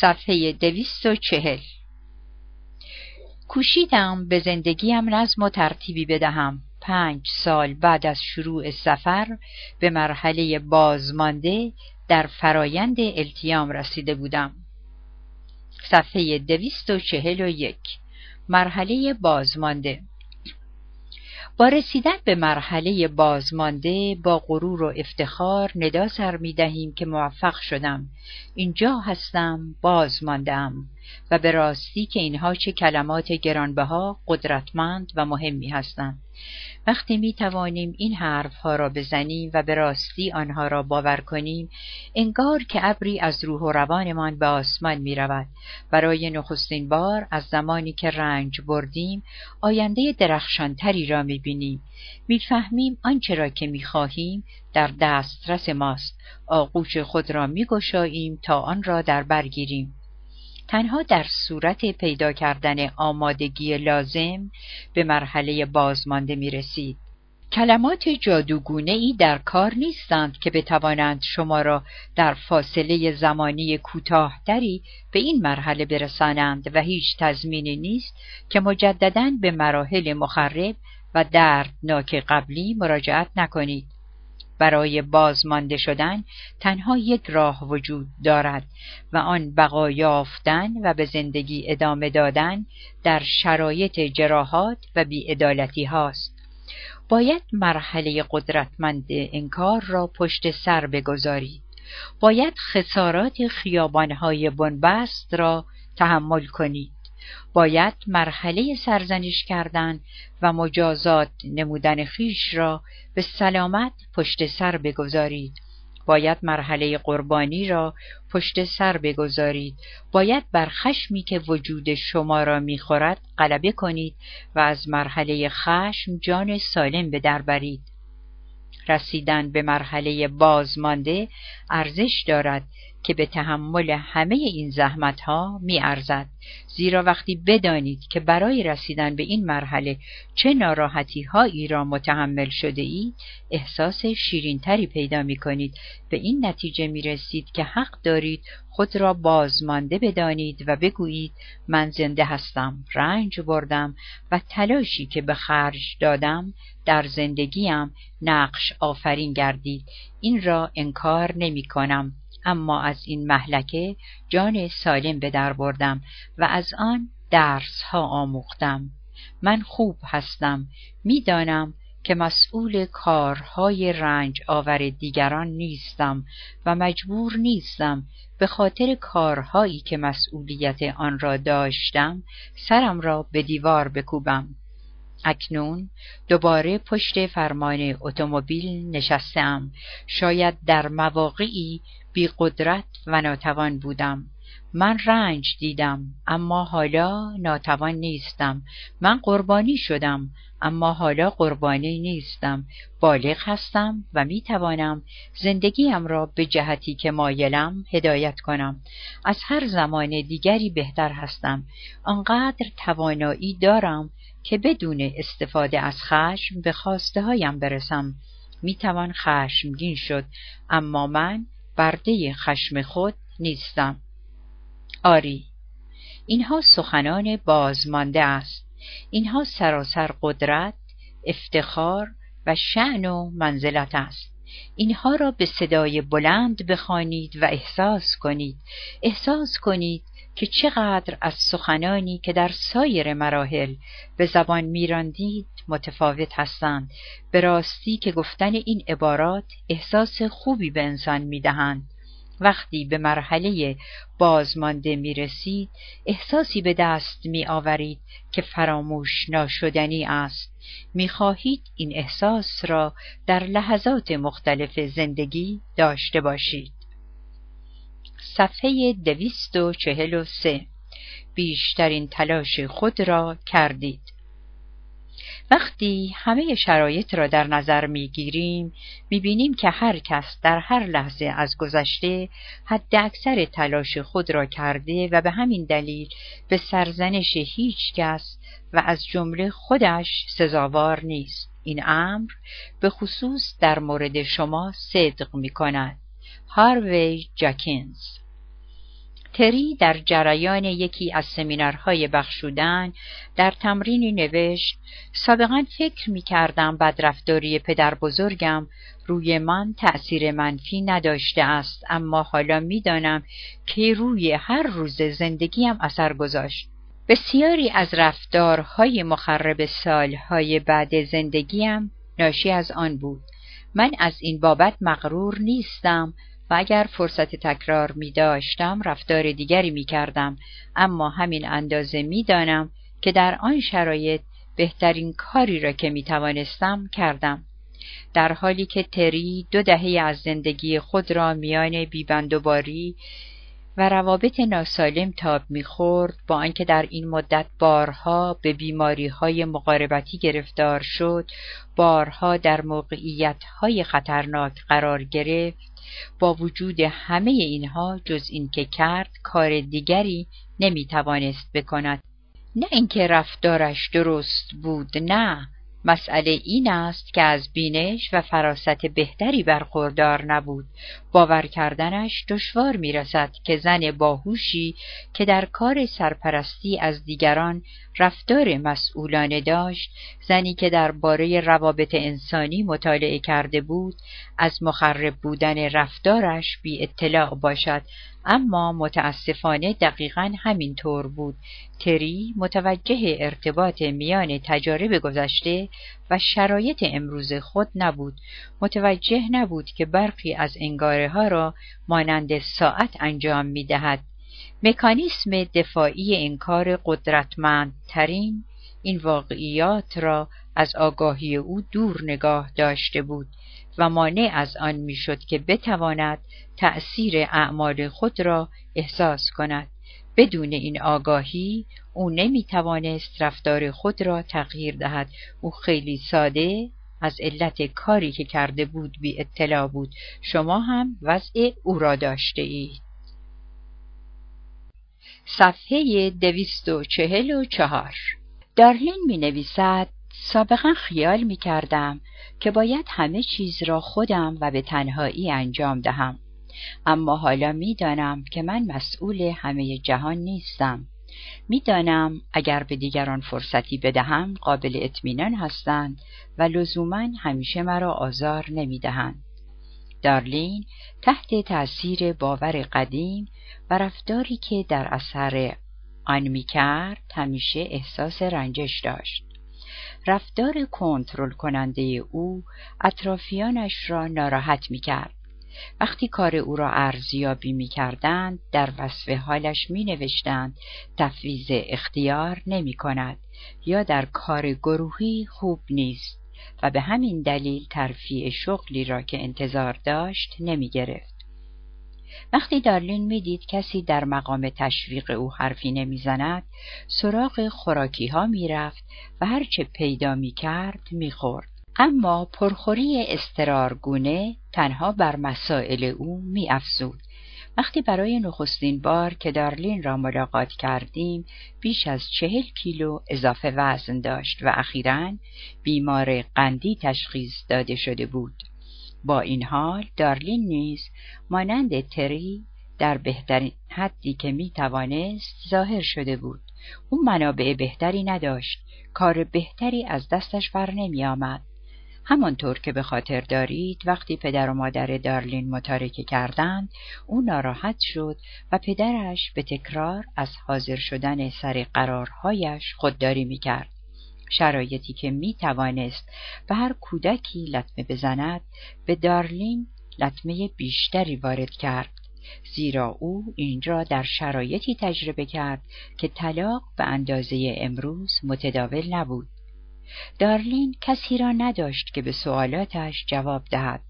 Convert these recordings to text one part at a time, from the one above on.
صفحه دویست و چهل. کوشیدم به زندگیم نظم و ترتیبی بدهم. پنج سال بعد از شروع سفر به مرحله بازمانده در فرایند التیام رسیده بودم. صفحه دویست و چهل و یک. مرحله بازمانده. با رسیدن به مرحله بازمانده با غرور و افتخار ندا سر می دهیم که موفق شدم. اینجا هستم بازماندم و به راستی که اینها چه کلمات گرانبها قدرتمند و مهمی هستند. وقتی می توانیم این حرف ها را بزنیم و به راستی آنها را باور کنیم انگار که ابری از روح و روانمان به آسمان می رود برای نخستین بار از زمانی که رنج بردیم آینده درخشانتری را می بینیم می‌فهمیم آنچه را که می خواهیم در دسترس ماست. آغوش خود را می گشاییم تا آن را در برگیریم تنها در صورت پیدا کردن آمادگی لازم به مرحله بازمانده می رسید. کلمات جادوگونه ای در کار نیستند که بتوانند شما را در فاصله زمانی کوتاهتری به این مرحله برسانند و هیچ تضمینی نیست که مجددا به مراحل مخرب و دردناک قبلی مراجعت نکنید. برای بازمانده شدن تنها یک راه وجود دارد و آن بقا یافتن و به زندگی ادامه دادن در شرایط جراحات و بیعدالتی هاست. باید مرحله قدرتمند انکار را پشت سر بگذارید. باید خسارات خیابانهای بنبست را تحمل کنید. باید مرحله سرزنش کردن و مجازات نمودن خیش را به سلامت پشت سر بگذارید. باید مرحله قربانی را پشت سر بگذارید. باید بر خشمی که وجود شما را می‌خورد غلبه کنید و از مرحله خشم جان سالم به در برید. رسیدن به مرحله بازمانده ارزش دارد که به تحمل همه این زحمت ها می ارزد. زیرا وقتی بدانید که برای رسیدن به این مرحله چه ناراحتی هایی را متحمل شده اید احساس شیرینتری پیدا می کنید به این نتیجه می رسید که حق دارید خود را بازمانده بدانید و بگویید من زنده هستم رنج بردم و تلاشی که به خرج دادم در زندگیم نقش آفرین گردید. این را انکار نمی کنم اما از این محلکه جان سالم به در بردم و از آن درس ها آموختم. من خوب هستم. می‌دانم که مسئول کارهای رنج آور دیگران نیستم و مجبور نیستم به خاطر کارهایی که مسئولیت آن را داشتم سرم را به دیوار بکوبم. اکنون دوباره پشت فرمان اتومبیل نشستم. شاید در مواقعی بی قدرت و ناتوان بودم. من رنج دیدم اما حالا ناتوان نیستم. من قربانی شدم اما حالا قربانی نیستم. بالغ هستم و می توانم زندگیم را به جهتی که مایلم هدایت کنم. از هر زمان دیگری بهتر هستم. آنقدر توانایی دارم که بدون استفاده از خشم به خواسته هایم برسم. می توان خشمگین شد اما من برده خشم خود نیستم. آری اینها سخنان بازمانده است. اینها سراسر قدرت افتخار و شعن و منزلت است. اینها را به صدای بلند بخوانید و احساس کنید. احساس کنید که چقدر از سخنانی که در سایر مراحل به زبان میراندید متفاوت هستند. به راستی که گفتن این عبارات احساس خوبی به انسان می‌دهند. وقتی به مرحله بازمانده می رسید احساسی به دست می آورید که فراموش ناشدنی است. می خواهید این احساس را در لحظات مختلف زندگی داشته باشید. صفحه دویست و چهل و سه. بیشترین تلاش خود را کردید. وقتی همه شرایط را در نظر می بینیم که هر کس در هر لحظه از گذشته حد اکثر تلاش خود را کرده و به همین دلیل به سرزنش هیچ کس و از جمله خودش سزاوار نیست. این امر به خصوص در مورد شما صدق می کند هاروی جاکینز تری در جریان یکی از سمینارهای بخشودن در تمرینی نوشت سابقا فکر می کردم بدرفتاری پدر بزرگم روی من تأثیر منفی نداشته است اما حالا می‌دانم که روی هر روز زندگیم اثر گذاشت. بسیاری از رفتارهای مخرب سالهای بعد زندگیم ناشی از آن بود. من از این بابت مغرور نیستم و اگر فرصت تکرار می داشتم رفتار دیگری می کردم. اما همین اندازه می دانم که در آن شرایط بهترین کاری را که می توانستم کردم. در حالی که تری دو دهه از زندگی خود را میان بیبندوباری و روابط ناسالم تاب می‌خورد با آنکه در این مدت بارها به بیماری های مقاربتی گرفتار شد بارها در موقعیت های خطرناک قرار گرفت. با وجود همه اینها جز اینکه کرد کار دیگری نمی‌توانست بکند. نه اینکه رفتارش درست بود نه. مسئله این است که از بینش و فراست بهتری برخوردار نبود. باور کردنش دشوار می رسد که زن باهوشی که در کار سرپرستی از دیگران رفتار مسئولانه داشت زنی که درباره روابط انسانی مطالعه کرده بود از مخرب بودن رفتارش بی اطلاع باشد اما متاسفانه دقیقا همین طور بود. تری متوجه ارتباط میان تجارب گذشته و شرایط امروز خود نبود. متوجه نبود که برخی از انگاره ها را مانند ساعت انجام می دهد مکانیسم دفاعی انکار قدرتمندترین این واقعیات را از آگاهی او دور نگاه داشته بود. و مانع از آن می‌شد که بتواند تأثیر اعمال خود را احساس کند. بدون این آگاهی او نمی توانست رفتار خود را تغییر دهد. او خیلی ساده از علت کاری که کرده بود بی اطلاع بود. شما هم وضع او را داشته اید. صفحه دویست و چهل و چهار. دارلین می نویسد سابقا خیال می کردم که باید همه چیز را خودم و به تنهایی انجام دهم. اما حالا می‌دانم که من مسئول همه جهان نیستم. می‌دانم اگر به دیگران فرصتی بدهم قابل اطمینان هستند و لزوما همیشه مرا آزار نمی‌دهند. دارلین تحت تأثیر باور قدیم و رفتاری که در اثر آن می‌کرد همیشه احساس رنجش داشت. رفتار کنترل کننده او اطرافیانش را ناراحت می‌کرد وقتی کار او را ارزیابی می کردند در وصف حالش می نوشتند تفویض اختیار نمی کند یا در کار گروهی خوب نیست و به همین دلیل ترفیع شغلی را که انتظار داشت نمی گرفت. وقتی دارلین می‌دید کسی در مقام تشویق او حرفی نمی‌زند سراغ خوراکی ها می‌رفت و هرچه پیدا می‌کرد می‌خورد. اما پرخوری استرارگونه تنها بر مسائل او میافزود. وقتی برای نخستین بار که دارلین را ملاقات کردیم بیش از چهل کیلو اضافه وزن داشت و اخیرا بیمار قندی تشخیص داده شده بود. با این حال دارلین نیز مانند تری در بهترین حدی که می توانست ظاهر شده بود. او منابع بهتری نداشت. کار بهتری از دستش بر نمی آمد همانطور که به خاطر دارید وقتی پدر و مادر دارلین متارکه کردند او ناراحت شد و پدرش به تکرار از حاضر شدن سر قرارهایش خودداری می کرد. شرایطی که می توانست به هر کودکی لطمه بزند به دارلین لطمه بیشتری وارد کرد. زیرا او اینجا در شرایطی تجربه کرد که طلاق به اندازه امروز متداول نبود. دارلین کسی را نداشت که به سوالاتش جواب دهد.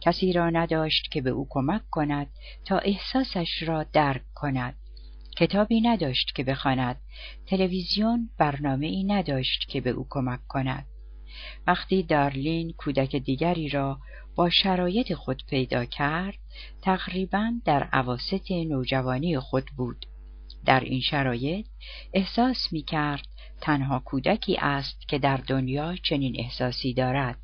کسی را نداشت که به او کمک کند تا احساسش را درک کند. کتابی نداشت که بخواند. تلویزیون برنامه ای نداشت که به او کمک کند. وقتی دارلین کودک دیگری را با شرایط خود پیدا کرد تقریبا در عواست نوجوانی خود بود. در این شرایط احساس می کرد تنها کودکی است که در دنیا چنین احساسی دارد.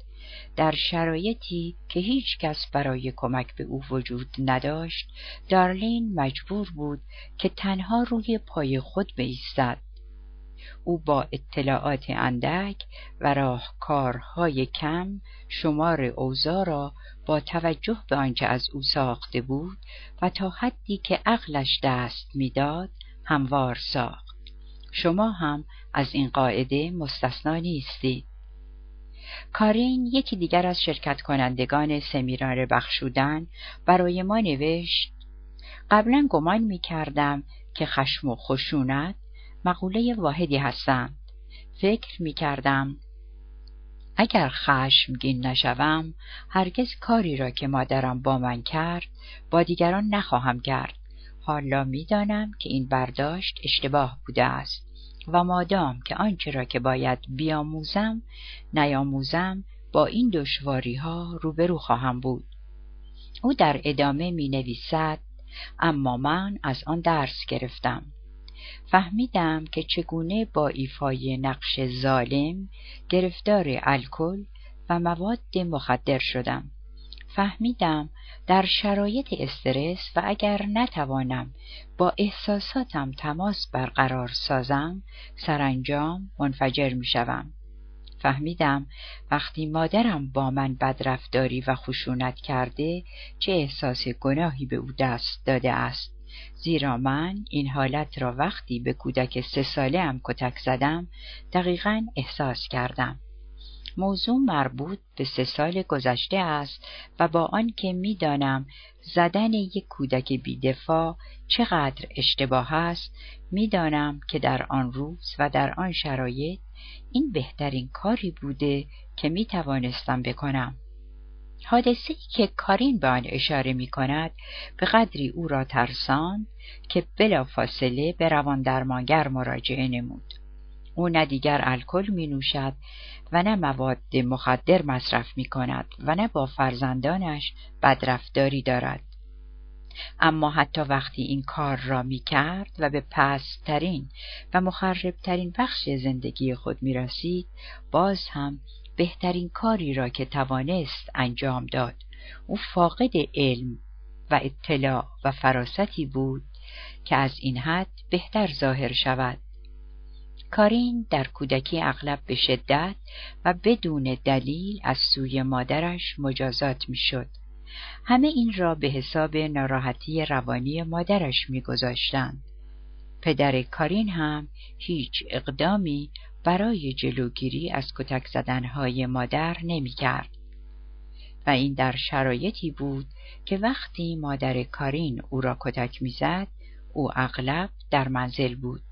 در شرایطی که هیچ کس برای کمک به او وجود نداشت دارلین مجبور بود که تنها روی پای خود بایستد او با اطلاعات اندک و راهکارهای کم شمار اوضاع را با توجه به آنچه از او ساخته بود و تا حدی که عقلش دست می‌داد هموار ساخت. شما هم از این قاعده مستثنا نیستید. کارین یکی دیگر از شرکت کنندگان سمیرار بخشودن برای ما نوشت قبلا گمان می کردم که خشم و خشونت مقوله واحدی هستند. فکر می کردم اگر خشمگین نشوم هرگز کاری را که مادرم با من کرد با دیگران نخواهم کرد. حالا می‌دانم که این برداشت اشتباه بوده است. و مادام که آنچه را که باید بیاموزم نیاموزم با این دشواری ها روبرو خواهم بود. او در ادامه می نویسد اما من از آن درس گرفتم. فهمیدم که چگونه با ایفای نقش ظالم گرفتار الکل و مواد مخدر شدم. فهمیدم در شرایط استرس و اگر نتوانم با احساساتم تماس برقرار سازم سرانجام منفجر می شوم. فهمیدم وقتی مادرم با من بدرفتاری و خشونت کرده چه احساس گناهی به او دست داده است زیرا من این حالت را وقتی به کودک سه ساله هم کتک زدم دقیقا احساس کردم موضوع مربوط به سه سال گذشته است و با آنکه می‌دانم زدن یک کودک بیدفاع چقدر اشتباه است می‌دانم که در آن روز و در آن شرایط این بهترین کاری بوده که می توانستم بکنم حادثه که کارین به آن اشاره می کند به قدری او را ترسان که بلا فاصله به روان درمانگر مراجعه نمود. او نه دیگر الکل می نوشد و نه مواد مخدر مصرف می کند و نه با فرزندانش بدرفتاری دارد. اما حتی وقتی این کار را می کرد و به پسترین و مخربترین بخش زندگی خود می رسید باز هم بهترین کاری را که توانست انجام داد او فاقد علم و اطلاع و فراستی بود که از این حد بهتر ظاهر شود کارین در کودکی اغلب به شدت و بدون دلیل از سوی مادرش مجازات می‌شد. همه این را به حساب ناراحتی روانی مادرش میگذاشتند. پدر کارین هم هیچ اقدامی برای جلوگیری از کتک زدنهای مادر نمی کرد. و این در شرایطی بود که وقتی مادر کارین او را کتک می‌زد او اغلب در منزل بود.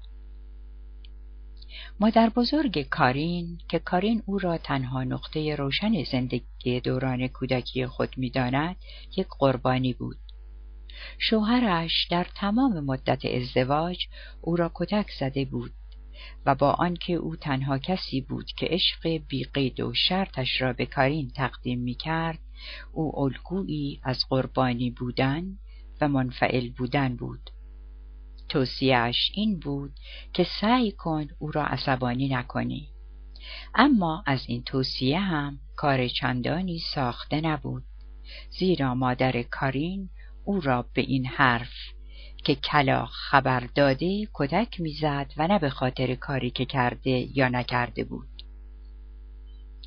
مادر بزرگ کارین که کارین او را تنها نقطه روشن زندگی دوران کودکی خود می‌داند یک قربانی بود. شوهرش در تمام مدت ازدواج او را کتک زده بود و با آنکه او تنها کسی بود که عشق بیقید و شرطش را به کارین تقدیم می کرد او الگویی از قربانی بودن و منفعل بودن بود توصیهش این بود که سعی کن او را عصبانی نکنی. اما از این توصیه هم کار چندانی ساخته نبود زیرا مادر کارین او را به این حرف که کلاخ خبر داده کدک می‌زد و نه به خاطر کاری که کرده یا نکرده بود.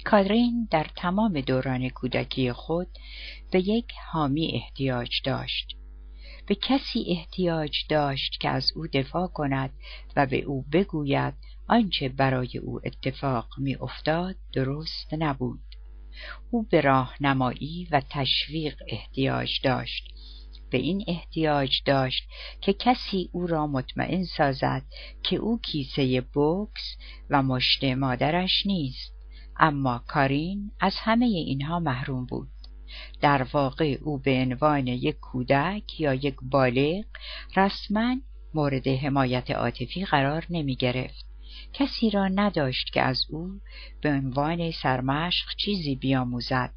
کادرین در تمام دوران کودکی خود به یک حامی احتیاج داشت. به کسی احتیاج داشت که از او دفاع کند و به او بگوید آنچه برای او اتفاق می افتاد درست نبود. او به راهنمایی و تشویق احتیاج داشت. به این احتیاج داشت که کسی او را مطمئن سازد که او کیسه بوکس و مشت مادرش نیست. اما کارین از همه اینها محروم بود. در واقع او به عنوان یک کودک یا یک بالغ رسما مورد حمایت عاطفی قرار نمی گرفت. کسی را نداشت که از او به عنوان سرمشق چیزی بیاموزد.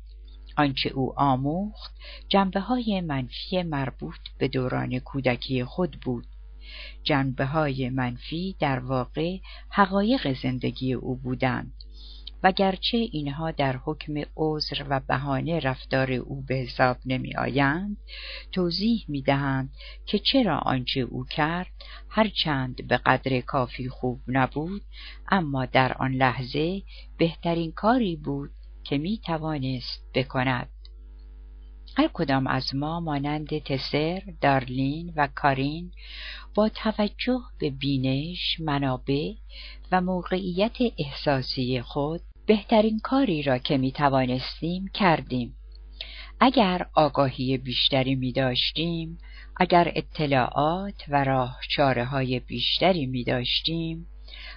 آنچه او آموخت جنبه های منفی مربوط به دوران کودکی خود بود. جنبه های منفی در واقع حقایق زندگی او بودند. و گرچه اینها در حکم عذر و بهانه رفتار او به حساب نمی آیند توضیح می دهند که چرا آنچه او کرد هرچند به قدر کافی خوب نبود اما در آن لحظه بهترین کاری بود که می توانست بکند. هر کدام از ما مانند تسر، دارلین و کارین با توجه به بینش، منابع و موقعیت احساسی خود بهترین کاری را که می توانستیم کردیم. اگر آگاهی بیشتری می داشتیم، اگر اطلاعات و راه چاره های بیشتری می داشتیم،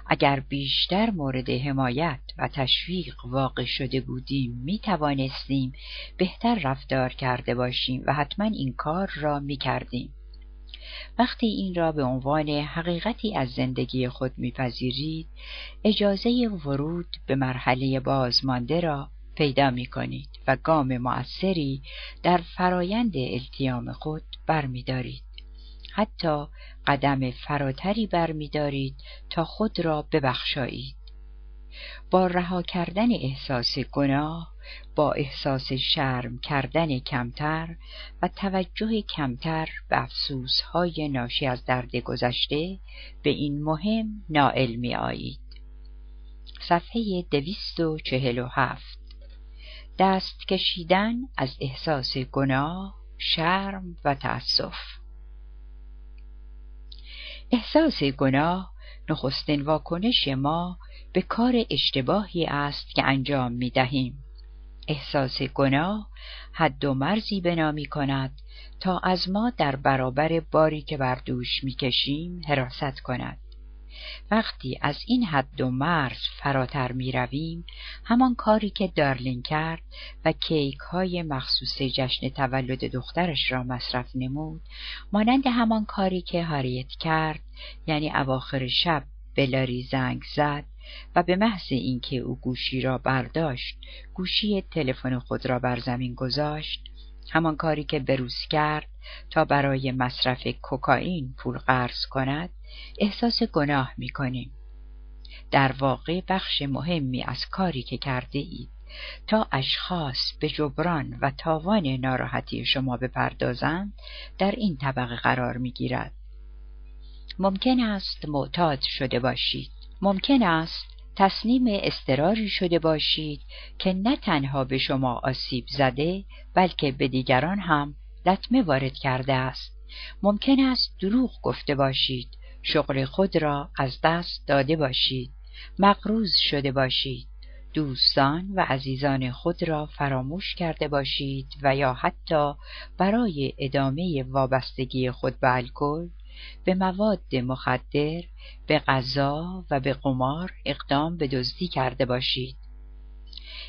اگر بیشتر مورد حمایت و تشویق واقع شده بودیم می توانستیم بهتر رفتار کرده باشیم و حتما این کار را می کردیم. وقتی این را به عنوان حقیقتی از زندگی خود میپذیرید اجازه ورود به مرحله بازمانده را پیدا می کنید و گام مؤثری در فرایند التیام خود برمیدارید. حتی قدم فراتری برمیدارید تا خود را ببخشایید. با رها کردن احساس گناه با احساس شرم کردن کمتر و توجه کمتر به افسوسهای ناشی از درد گذشته به این مهم نائل می آیید. صفحه دویست و چهل و هفت دست کشیدن از احساس گناه، شرم و تأسف احساس گناه نخستین واکنش ما به کار اشتباهی است که انجام می دهیم. احساس گناه حد و مرزی بنا می کند تا از ما در برابر باری که بر دوش می کشیم حراست کند. وقتی از این حد و مرز فراتر می رویم همان کاری که دارلین کرد و کیک های مخصوص جشن تولد دخترش را مصرف نمود مانند همان کاری که هاریت کرد یعنی اواخر شب بلاری زنگ زد و به محض اینکه او گوشی را برداشت گوشی تلفن خود را بر زمین گذاشت همان کاری که بروز کرد تا برای مصرف کوکائین پول قرض کند احساس گناه می کنیم. در واقع بخش مهمی از کاری که کرده اید تا اشخاص به جبران و تاوان ناراحتی شما بپردازند در این طبقه قرار می گیرد. ممکن است معتاد شده باشید. ممکن است تصنیم استراری شده باشید که نه تنها به شما آسیب زده بلکه به دیگران هم لطمه وارد کرده است. ممکن است دروغ گفته باشید شغل خود را از دست داده باشید مقروض شده باشید دوستان و عزیزان خود را فراموش کرده باشید و یا حتی برای ادامه وابستگی خود به الکل به مواد مخدر به غذا و به قمار اقدام به دزدی کرده باشید.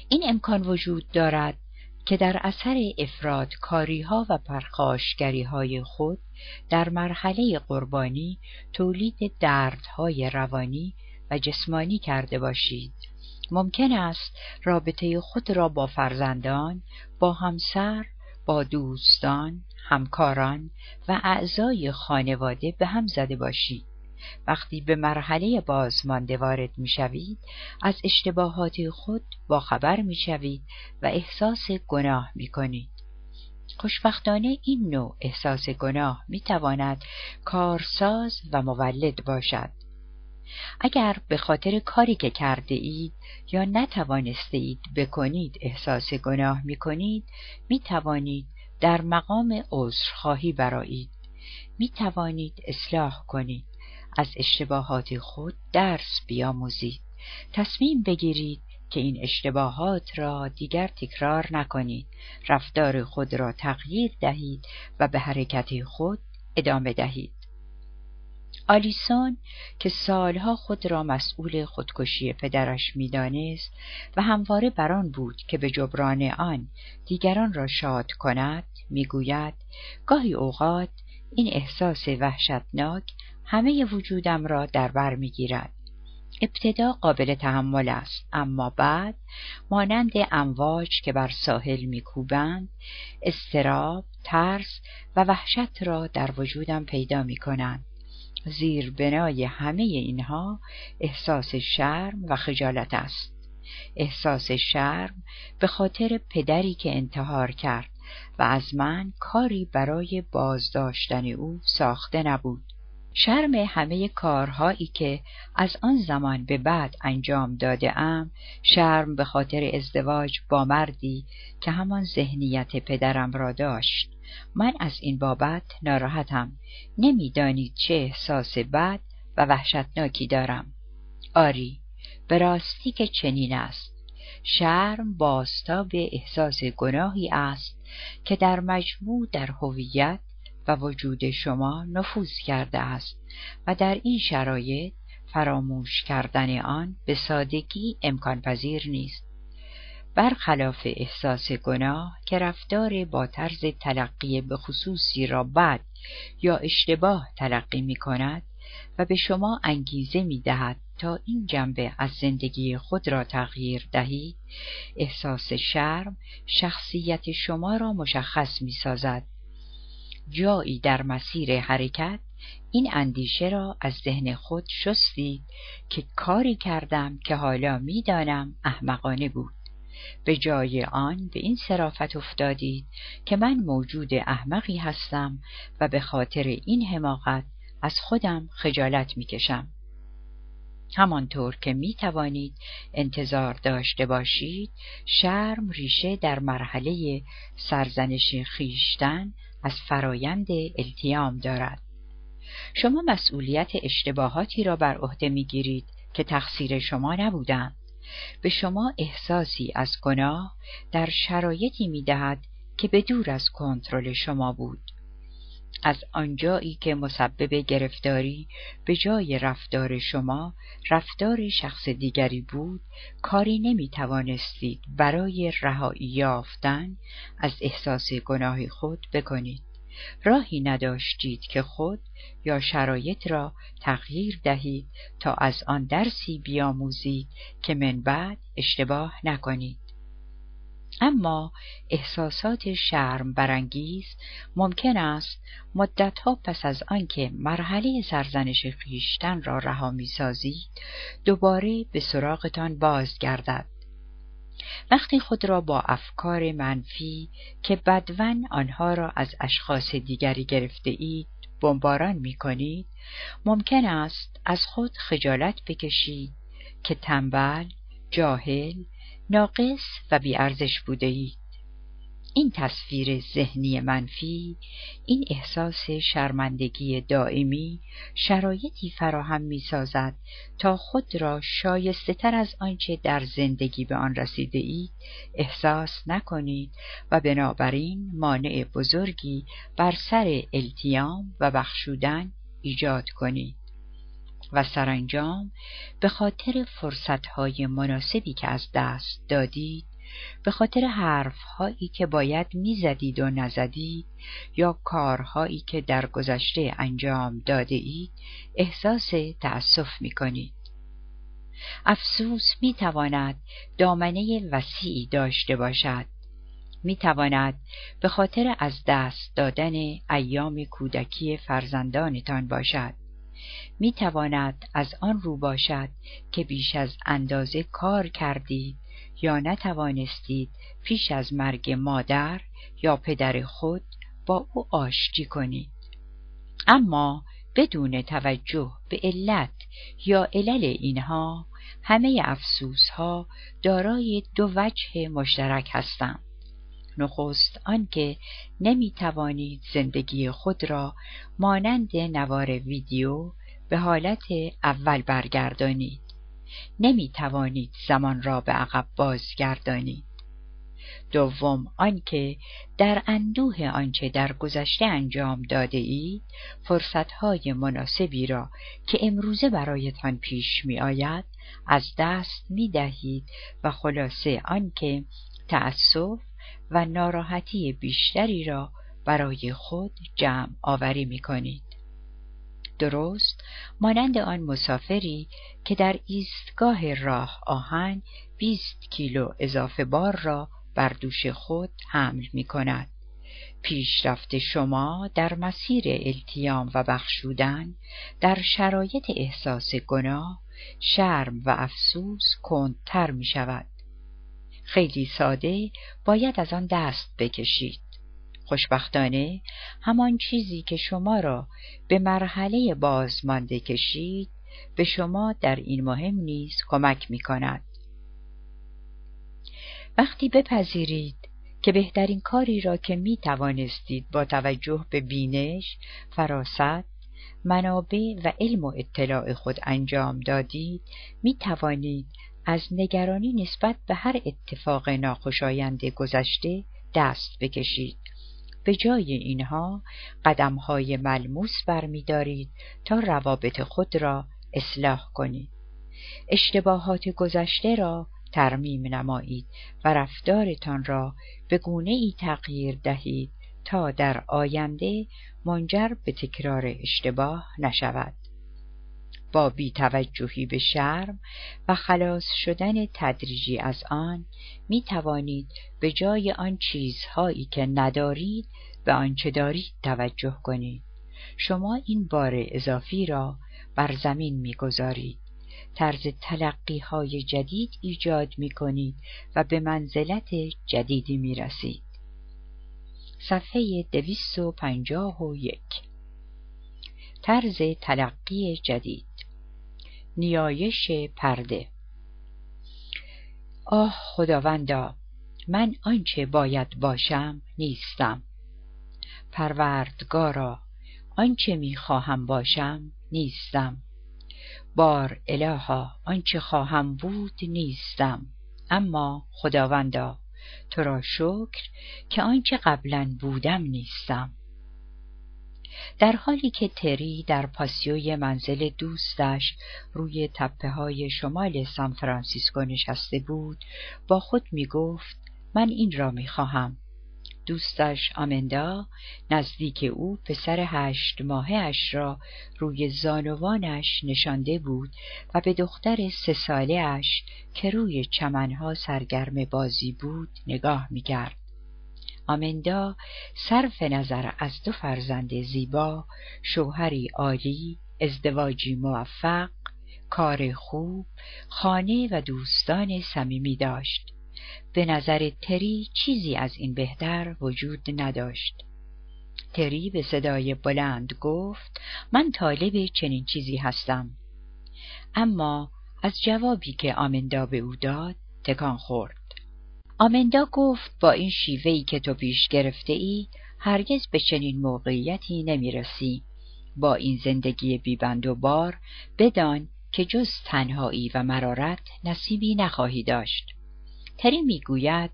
این امکان وجود دارد که در اثر افراد کاریها و پرخاشگری های خود در مرحله قربانی تولید دردهای روانی و جسمانی کرده باشید. ممکن است رابطه خود را با فرزندان، با همسر، با دوستان، همکاران و اعضای خانواده به هم زده باشید. وقتی به مرحله بازمانده وارد می شوید از اشتباهات خود با خبر می شوید و احساس گناه می کنید. خوشبختانه این نوع احساس گناه می تواند کارساز و مولد باشد. اگر به خاطر کاری که کرده اید یا نتوانسته اید بکنید احساس گناه می کنید می توانید در مقام عذرخواهی برایید می توانید اصلاح کنید. از اشتباهات خود درس بیاموزید. تصمیم بگیرید که این اشتباهات را دیگر تکرار نکنید. رفتار خود را تغییر دهید و به حرکت خود ادامه دهید. آلیسون که سالها خود را مسئول خودکشی پدرش می‌دانست و همواره بران بود که به جبران آن دیگران را شاد کند می‌گوید گاهی اوقات این احساس وحشتناک همه وجودم را در بر می‌گیرد. ابتدا قابل تحمل است اما بعد مانند امواج که بر ساحل میکوبند استراب ترس و وحشت را در وجودم پیدا می کنند زیر بنای همه اینها احساس شرم و خجالت است. احساس شرم به خاطر پدری که انتحار کرد و از من کاری برای بازداشتن او ساخته نبود. شرم همه کارهایی که از آن زمان به بعد انجام داده ام شرم به خاطر ازدواج با مردی که همان ذهنیت پدرم را داشت. من از این بابت ناراحتم. نمی‌دانید چه احساس بد و وحشتناکی دارم. آری به راستی که چنین است. شرم به احساس گناهی است که در مجموع در هویت و وجود شما نفوذ کرده است و در این شرایط فراموش کردن آن به سادگی امکان پذیر نیست. برخلاف احساس گناه که رفتار با طرز تلقی به خصوصی را بد یا اشتباه تلقی می کند و به شما انگیزه می دهد تا این جنبه از زندگی خود را تغییر دهید احساس شرم شخصیت شما را مشخص می سازد. جایی در مسیر حرکت این اندیشه را از ذهن خود شستید که کاری کردم که حالا می‌دانم احمقانه بود. به جای آن به این صرافت افتادید که من موجود احمقی هستم و به خاطر این حماقت از خودم خجالت می‌کشم. همانطور که می توانید انتظار داشته باشید شرم ریشه در مرحله سرزنش خیشتن از فرایند التیام دارد. شما مسئولیت اشتباهاتی را بر عهده می‌گیرید که تقصیر شما نبودند به شما احساسی از گناه در شرایطی می‌دهد که به دور از کنترل شما بود. از آنجایی که مسبب گرفتاری به جای رفتار شما رفتار شخص دیگری بود کاری نمی توانستید برای رهایی یافتن از احساس گناه خود بکنید. راهی نداشتید که خود یا شرایط را تغییر دهید تا از آن درسی بیاموزید که من بعد اشتباه نکنید. اما احساسات شرم برانگیز ممکن است مدتها پس از آنکه مرحله سرزنش خیشتن را رها می‌سازید دوباره به سراغتان بازگردد. وقتی خود را با افکار منفی که بدون آنها را از اشخاص دیگری گرفته اید بمباران می کنید ممکن است از خود خجالت بکشید که تنبل، جاهل، ناقص و بیارزش بوده اید. این تصویر ذهنی منفی، این احساس شرمندگی دائمی شرایطی فراهم می سازد تا خود را شایسته تر از آنچه در زندگی به آن رسیده اید احساس نکنید و بنابراین مانع بزرگی بر سر التیام و بخشودن ایجاد کنید. و سرانجام به خاطر فرصتهای مناسبی که از دست دادید به خاطر حرفهایی که باید می‌زدید و نزدید یا کارهایی که در گذشته انجام داده اید احساس تأسف می کنید. افسوس می تواند دامنه وسیعی داشته باشد می تواند به خاطر از دست دادن ایام کودکی فرزندانتان باشد می تواند از آن رو باشد که بیش از اندازه کار کردید یا نتوانستید پیش از مرگ مادر یا پدر خود با او آشتی کنید. اما بدون توجه به علت یا علل اینها همه افسوس ها دارای دو وجه مشترک هستند. نخست آنکه نمی توانید زندگی خود را مانند نوار ویدیو به حالت اول برگردانید. نمی توانید زمان را به عقب بازگردانید دوم آنکه در اندوه آنچه در گذشته انجام داده اید فرصتهای مناسبی را که امروزه برایتان پیش می آید از دست می دهید و خلاصه آنکه تأسف و ناراحتی بیشتری را برای خود جمع آوری می کنید. درست مانند آن مسافری که در ایستگاه راه آهن 20 کیلو اضافه بار را بر دوش خود حمل می کند. پیشرفت شما در مسیر التیام و بخشودن در شرایط احساس گناه شرم و افسوس کندتر می شود. خیلی ساده باید از آن دست بکشید. خوشبختانه همان چیزی که شما را به مرحله بازمانده کشید به شما در این مهم نیز کمک می کند. وقتی بپذیرید که بهترین کاری را که می توانستید با توجه به بینش، فراست، منابع و علم و اطلاع خود انجام دادید می توانید از نگرانی نسبت به هر اتفاق ناخوشایند گذشته دست بکشید به جای اینها قدمهای ملموس برمیدارید تا روابط خود را اصلاح کنید. اشتباهات گذشته را ترمیم نمایید و رفتارتان را به گونه ای تغییر دهید تا در آینده منجر به تکرار اشتباه نشود. با بیتوجهی به شرم و خلاص شدن تدریجی از آن می توانید به جای آن چیزهایی که ندارید به آنچه دارید توجه کنید. شما این بار اضافی را بر زمین می‌گذارید. طرز تلقی های جدید ایجاد می کنید و به منزلت جدیدی می رسید. صفحه دویست و پنجاه و یک. طرز تلقی جدید. نیایش پرده. آه خداوندا من آنچه باید باشم نیستم. پروردگارا آنچه می‌خواهم باشم نیستم. بار الها آنچه خواهم بود نیستم. اما خداوندا تو را شکر که آنچه قبلا بودم نیستم. در حالی که تری در پاسیوی منزل دوستش روی تپه های شمال سان فرانسیسکو نشسته بود با خود می گفت من این را می خواهم دوستش آمندا نزدیک او پسر هشت ماهش را روی زانوانش نشانده بود و به دختر سه ساله اش که روی چمنها سرگرم بازی بود نگاه می‌کرد. آمندا صرف نظر از دو فرزند زیبا، شوهری عالی، ازدواجی موفق، کار خوب، خانه و دوستان صمیمی داشت. به نظر تری چیزی از این بهتر وجود نداشت. تری به صدای بلند گفت من طالب چنین چیزی هستم. اما از جوابی که آمندا به او داد تکان خورد. آمندا گفت با این شیوهی که تو پیش گرفته ای هرگز به چنین موقعیتی نمی‌رسی. با این زندگی بیبند و بار بدان که جز تنهایی و مرارت نصیبی نخواهی داشت. تری می‌گوید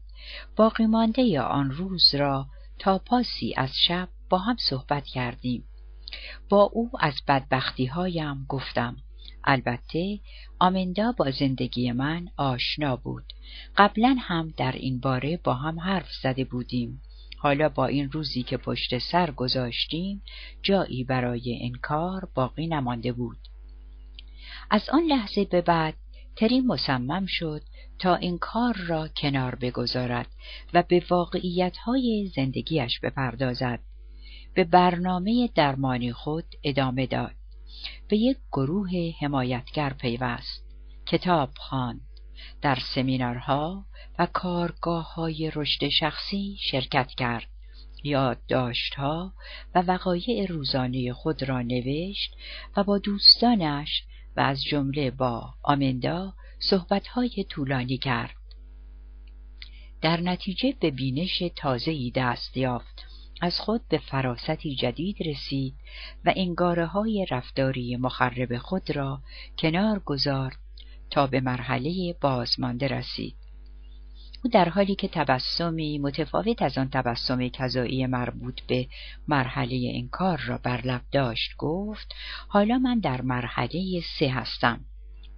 باقی مانده آن روز را تا پاسی از شب با هم صحبت کردیم. با او از بدبختی هایم گفتم. البته آمندا با زندگی من آشنا بود. قبلا هم در این باره با هم حرف زده بودیم. حالا با این روزی که پشت سر گذاشتیم جایی برای انکار باقی نمانده بود. از آن لحظه به بعد تری مصمم شد تا این کار را کنار بگذارد و به واقعیتهای زندگیش بپردازد. به برنامه درمانی خود ادامه داد. به یک گروه حمایتگر پیوست. کتاب خواند. در سمینارها و کارگاه های رشد شخصی شرکت کرد. یادداشتها و وقایع روزانه خود را نوشت و با دوستانش و از جمله با آمندا صحبتهای طولانی کرد. در نتیجه به بینش تازه‌ای دست یافت. از خود به فراستی جدید رسید و انگاره های رفتاری مخرب خود را کنار گذارد تا به مرحله بازمانده رسید. او در حالی که تبسمی متفاوت از آن تبسم کذایی مربوط به مرحله انکار را بر لب داشت گفت حالا من در مرحله سه هستم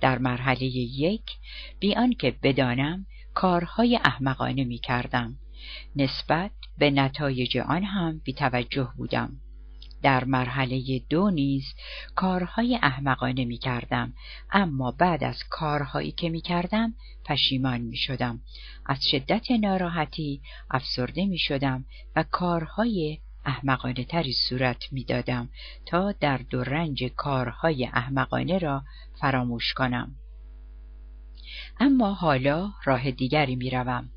در مرحله یک بیان که بدانم کارهای احمقانه می کردم نسبت به نتایج آن هم بی توجه بودم. در مرحله دو نیز کارهای احمقانه می کردم اما بعد از کارهایی که می کردم پشیمان می شدم از شدت ناراحتی افسرده می شدم و کارهای احمقانه تری صورت می دادم تا در دو رنج کارهای احمقانه را فراموش کنم. اما حالا راه دیگری می روم.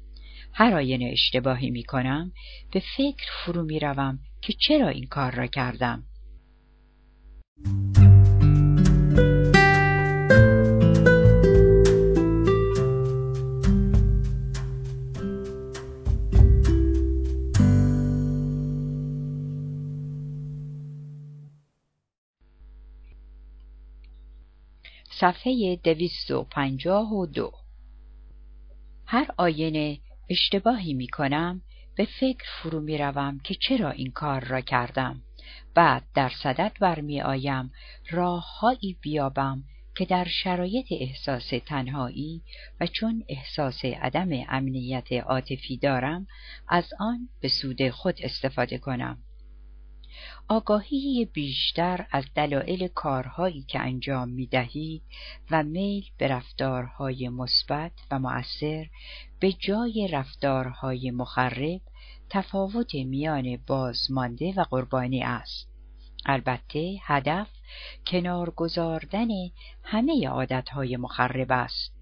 هر آینه اشتباهی می کنم به فکر فرو می روم که چرا این کار را کردم. صفحه دویست و پنجاه و دو. هر آینه اشتباهی می کنم به فکر فرو می روم که چرا این کار را کردم. بعد در صدت برمی آیم راههایی بیابم که در شرایط احساس تنهایی و چون احساس عدم امنیت عاطفی دارم از آن به سود خود استفاده کنم. آگاهی بیشتر از دلایل کارهایی که انجام می دهید و میل به رفتارهای مثبت و مؤثر به جای رفتارهای مخرب تفاوت میان بازمانده و قربانی است البته هدف کنار گذاردن همه عادتهای مخرب است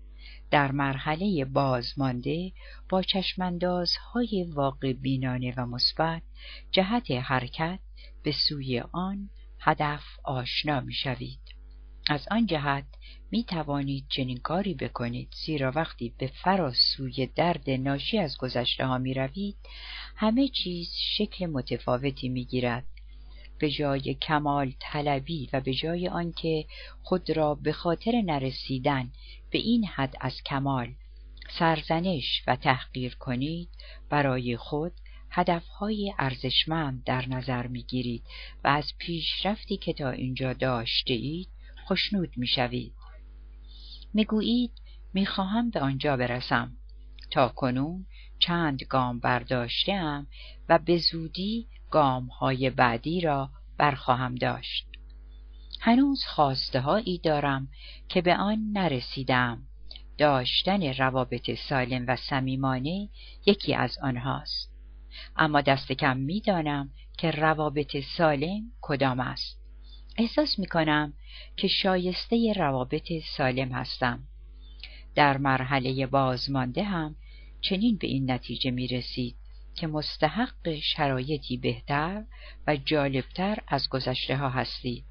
در مرحله بازمانده با چشماندازهای واقع بینانه و مثبت جهت حرکت به سوی آن هدف آشنا می شوید. از آن جهت می توانید چنین کاری بکنید زیرا وقتی به فراسوی درد ناشی از گذشته ها می روید همه چیز شکل متفاوتی می گیرد به جای کمال طلبی و به جای آنکه خود را به خاطر نرسیدن به این حد از کمال سرزنش و تحقیر کنید برای خود هدفهای ارزشمند در نظر می‌گیرید و از پیشرفتی که تا اینجا داشته اید خشنود می‌شوید. می‌گویید می‌خواهم به آنجا برسم. تا کنون چند گام برداشتم و به زودی گام های بعدی را برخواهم داشت. هنوز خواسته هایی دارم که به آن نرسیدم. داشتن روابط سالم و صمیمانه یکی از آنهاست. اما دست کم می‌دانم که روابط سالم کدام است. احساس می کنم که شایسته روابط سالم هستم در مرحله بازمانده هم چنین به این نتیجه می رسید که مستحق شرایطی بهتر و جالبتر از گذشته ها هستید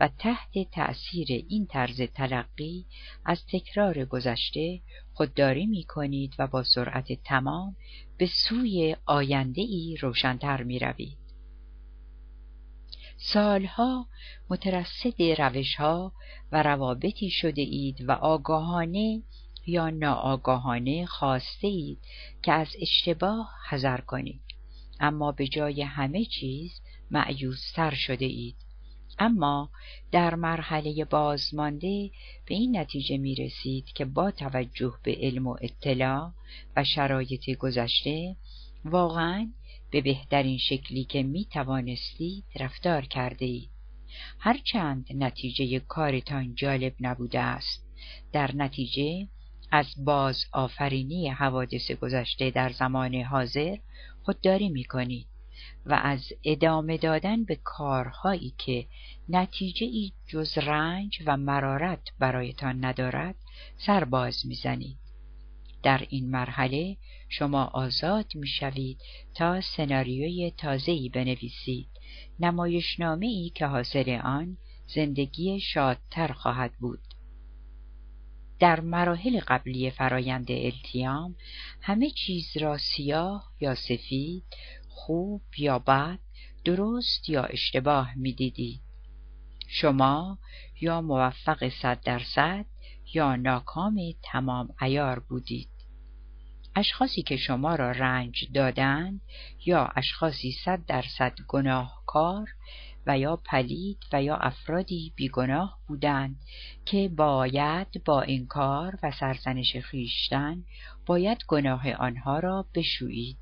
و تحت تأثیر این طرز تلقی از تکرار گذشته خودداری می کنید و با سرعت تمام به سوی آینده ای روشنتر می روید. سالها مترصد روشها و روابطی شده اید و آگاهانه یا ناآگاهانه خواسته اید که از اشتباه حذر کنید. اما به جای همه چیز معیوستر شده اید. اما در مرحله بازمانده به این نتیجه می رسید که با توجه به علم و اطلاع و شرایط گذشته واقعا به بهترین شکلی که می توانستید رفتار کرده اید. هرچند نتیجه کارتان جالب نبوده است در نتیجه از باز آفرینی حوادث گذشته در زمان حاضر خودداری می کنید و از ادامه دادن به کارهایی که نتیجه ای جز رنج و مرارت برایتان ندارد سرباز می‌زنید در این مرحله شما آزاد می‌شوید تا سناریوی تازه‌ای بنویسید. نمایشنامه ای که حاصل آن زندگی شادتر خواهد بود. در مراحل قبلی فرایند التیام همه چیز را سیاه یا سفید خوب یا بد درست یا اشتباه می‌دیدید. شما یا موفق صد درصد یا ناکام تمام ایار بودید. اشخاصی که شما را رنج دادند یا اشخاصی صد درصد گناهکار و یا پلید و یا افرادی بیگناه بودند که باید با انکار و سرزنش خیشتن باید گناه آنها را بشویید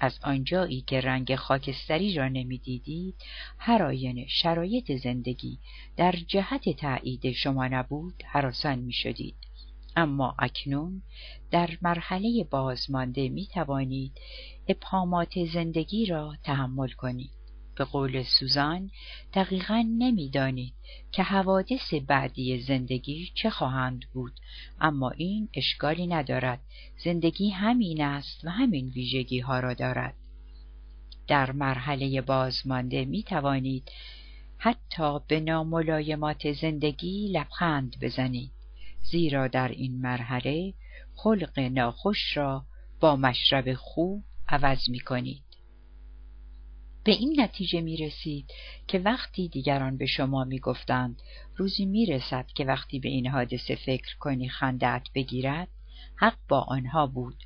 از آنجایی که رنگ خاکستری را نمی‌دیدید هر آینه شرایط زندگی در جهت تایید شما نبود حراسان می شدید. اما اکنون در مرحله بازمانده می توانید ابهامات زندگی را تحمل کنید. به قول سوزان دقیقا نمی‌دانید که حوادث بعدی زندگی چه خواهند بود. اما این اشکالی ندارد. زندگی همین است و همین ویژگی ها را دارد. در مرحله بازمانده می توانید حتی به ناملایمات زندگی لبخند بزنید. زیرا در این مرحله خلق ناخوش را با مشرب خوب عوض می کنید به این نتیجه می رسید که وقتی دیگران به شما می گفتند روزی می رسد که وقتی به این حادثه فکر کنی خندت بگیرد حق با آنها بود.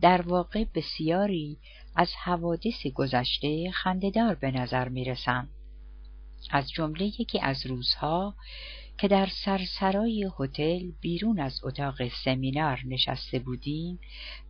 در واقع بسیاری از حوادث گذشته خندهدار به نظر می رسند از جمله یکی از روزها که در سرسرای هتل بیرون از اتاق سمینار نشسته بودیم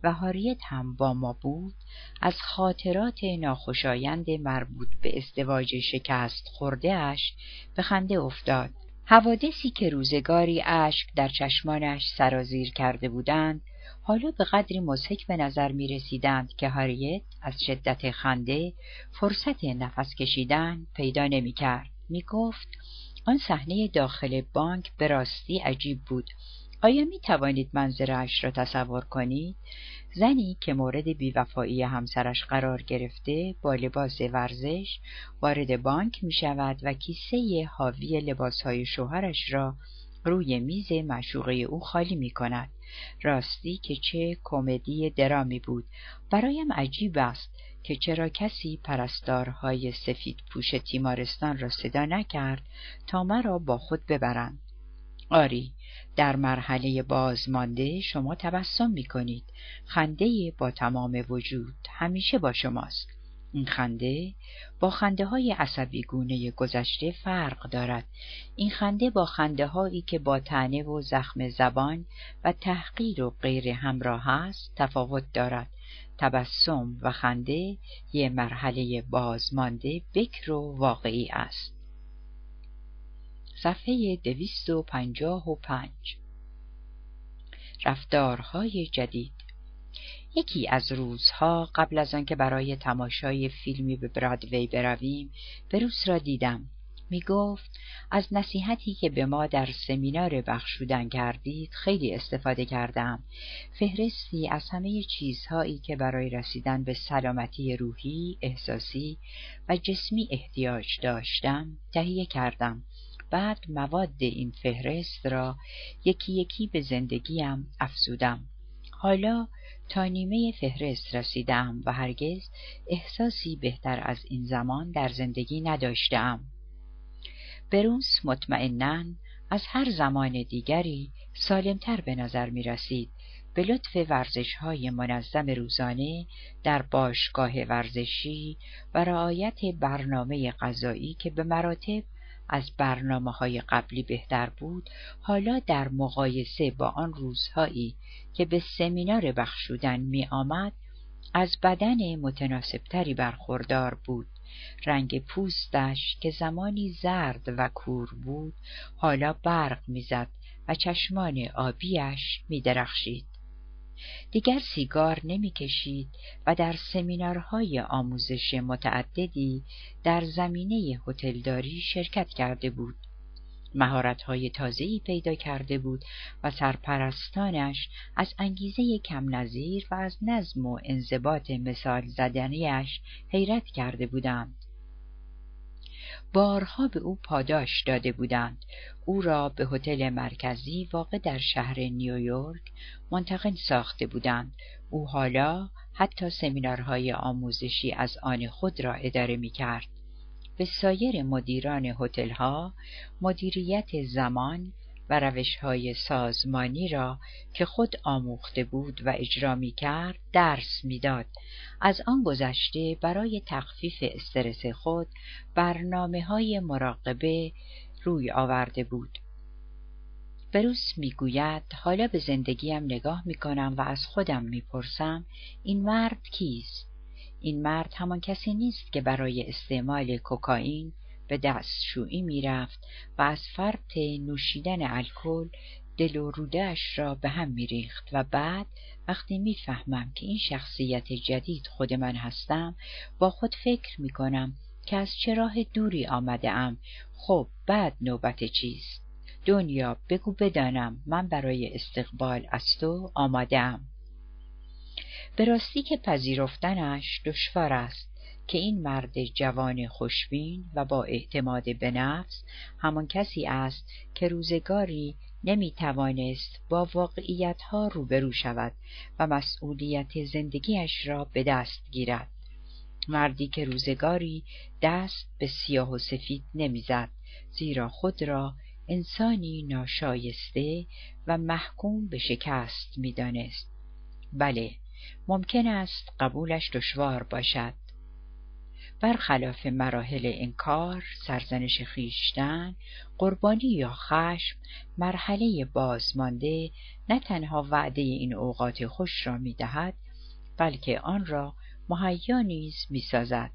و هاریت هم با ما بود از خاطرات ناخوشایند مربوط به ازدواج شکست خوردهاش به خنده افتاد حوادثی که روزگاری اشک در چشمانش سرازیر کرده بودند حالا به قدری مزهک به نظر می رسیدند که هاریت از شدت خنده فرصت نفس کشیدن پیدا نمی کرد. می گفت آن صحنه داخل بانک به راستی عجیب بود آیا می توانید منظرش را تصور کنید؟ زنی که مورد بیوفایی همسرش قرار گرفته با لباس ورزش وارد بانک می شود و کیسه حاوی لباسهای شوهرش را روی میز مشوقه او خالی می کند. راستی که چه کمدی درامی بود برایم عجیب است که چرا کسی پرستارهای سفید پوش تیمارستان را صدا نکرد تا مرا با خود ببرند. آری در مرحله بازمانده شما تبسم می کنید خنده با تمام وجود همیشه با شماست. این خنده با خنده های عصبی گونه گذشته فرق دارد. این خنده با خنده هایی که با تنه و زخم زبان و تحقیر و غیر همراه است تفاوت دارد. تبسم و خنده یه مرحله بازمانده بکر و واقعی است. صفحه دویست و پنجاه و پنج. رفتارهای جدید. یکی از روزها قبل از آنکه برای تماشای فیلمی به برادوی برویم بروس را دیدم. می گفت از نصیحتی که به ما در سمینار بخشودن کردید خیلی استفاده کردم. فهرستی از همه چیزهایی که برای رسیدن به سلامتی روحی، احساسی و جسمی احتیاج داشتم تهیه کردم. بعد مواد این فهرست را یکی یکی به زندگیم افزودم. حالا تا نیمه فهرست رسیدم و هرگز احساسی بهتر از این زمان در زندگی نداشتم. بروس مطمئنا از هر زمان دیگری سالمتر به نظر می رسید به لطف ورزش های منظم روزانه در باشگاه ورزشی و رعایت برنامه غذایی که به مراتب از برنامه های قبلی بهتر بود حالا در مقایسه با آن روزهایی که به سمینار بخشودن می آمد از بدن متناسبتری برخوردار بود. رنگ پوستش که زمانی زرد و کور بود حالا برق می‌زد و چشمان آبیش می درخشید. دیگر سیگار نمی‌کشید و در سمینارهای آموزش متعددی در زمینه هتلداری شرکت کرده بود. مهارت‌های تازه‌ای پیدا کرده بود و سرپرستانش از انگیزه کم نظیر و از نظم و انضباط مثال زدنیش حیرت کرده بودند. بارها به او پاداش داده بودند او را به هتل مرکزی واقع در شهر نیویورک منتقل ساخته بودند او حالا حتی سمینارهای آموزشی از آن خود را اداره می کرد. به سایر مدیران هتل‌ها مدیریت زمان و روشهای سازمانی را که خود آموخته بود و اجرا می کرد درس می‌داد. از آن گذشته برای تخفیف استرس خود برنامه های مراقبه روی آورده بود. بروس می‌گوید حالا به زندگیم نگاه می کنم و از خودم می‌پرسم این مرد کیست؟ این مرد همان کسی نیست که برای استعمال کوکائین به دستشویی می‌رفت و از فرط نوشیدن الکل دل و رودهاش را به هم میریخت و بعد وقتی می‌فهمم که این شخصیت جدید خود من هستم با خود فکر می‌کنم که از چه راه دوری آمده ام خب بعد نوبت چیست؟ دنیا بگو بدانم من برای استقبال از تو آمادم به راستی که پذیرفتنش دشوار است که این مرد جوان خوشبین و با اعتماد به نفس همان کسی است که روزگاری نمی توانست با واقعیت ها روبرو شود و مسئولیت زندگیش را به دست گیرد. مردی که روزگاری دست به سیاه و سفید نمی‌زد زیرا خود را انسانی ناشایسته و محکوم به شکست می‌دانست. بله ممکن است قبولش دشوار باشد برخلاف مراحل انکار سرزنش خیشتن قربانی یا خشم مرحله بازمانده نه تنها وعده این اوقات خوش را می‌دهد بلکه آن را مهیا نیز می‌سازد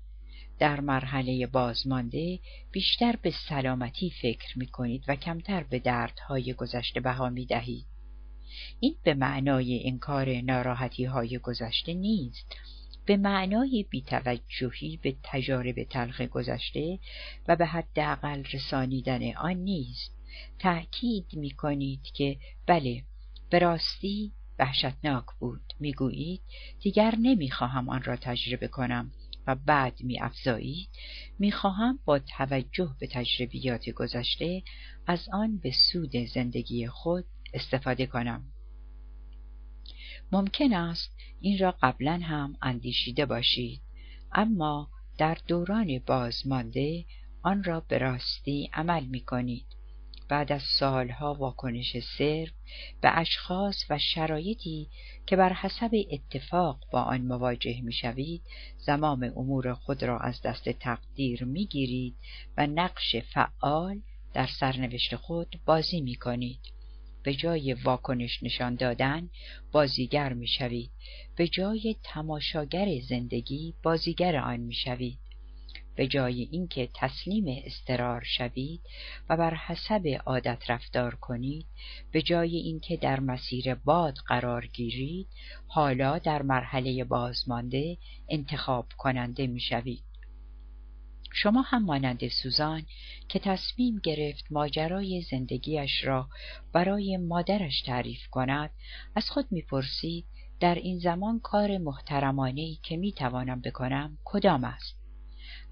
در مرحله بازمانده بیشتر به سلامتی فکر می کنید و کمتر به دردهای گذشته بها می دهید. این به معنای انکار ناراحتی های گذشته نیست. به معنای بیتوجهی به تجارب تلخ گذشته و به حداقل رسانیدن آن نیست تأکید می کنید که بله به راستی وحشتناک بود. می‌گویید دیگر نمی‌خواهم آن را تجربه کنم و بعد می افزایید می خواهم با توجه به تجربیات گذشته از آن به سود زندگی خود استفاده کنم. ممکن است این را قبلا هم اندیشیده باشید اما در دوران بازمانده آن را به راستی عمل می کنید بعد از سالها واکنش صرف به اشخاص و شرایطی که بر حسب اتفاق با آن مواجه می‌شوید زمام امور خود را از دست تقدیر می‌گیرید و نقش فعال در سرنوشت خود بازی می کنید. به جای واکنش نشان دادن بازیگر می‌شوید به جای تماشاگر زندگی بازیگر آن می‌شوید به جای اینکه تسلیم استرار شوید و بر حسب عادت رفتار کنید به جای اینکه در مسیر باد قرار گیرید حالا در مرحله بازمانده انتخاب کننده می شوید. شما هم مانند سوزان که تصمیم گرفت ماجرای زندگیش را برای مادرش تعریف کند از خود می‌پرسید در این زمان کار محترمانه که می توانم بکنم کدام است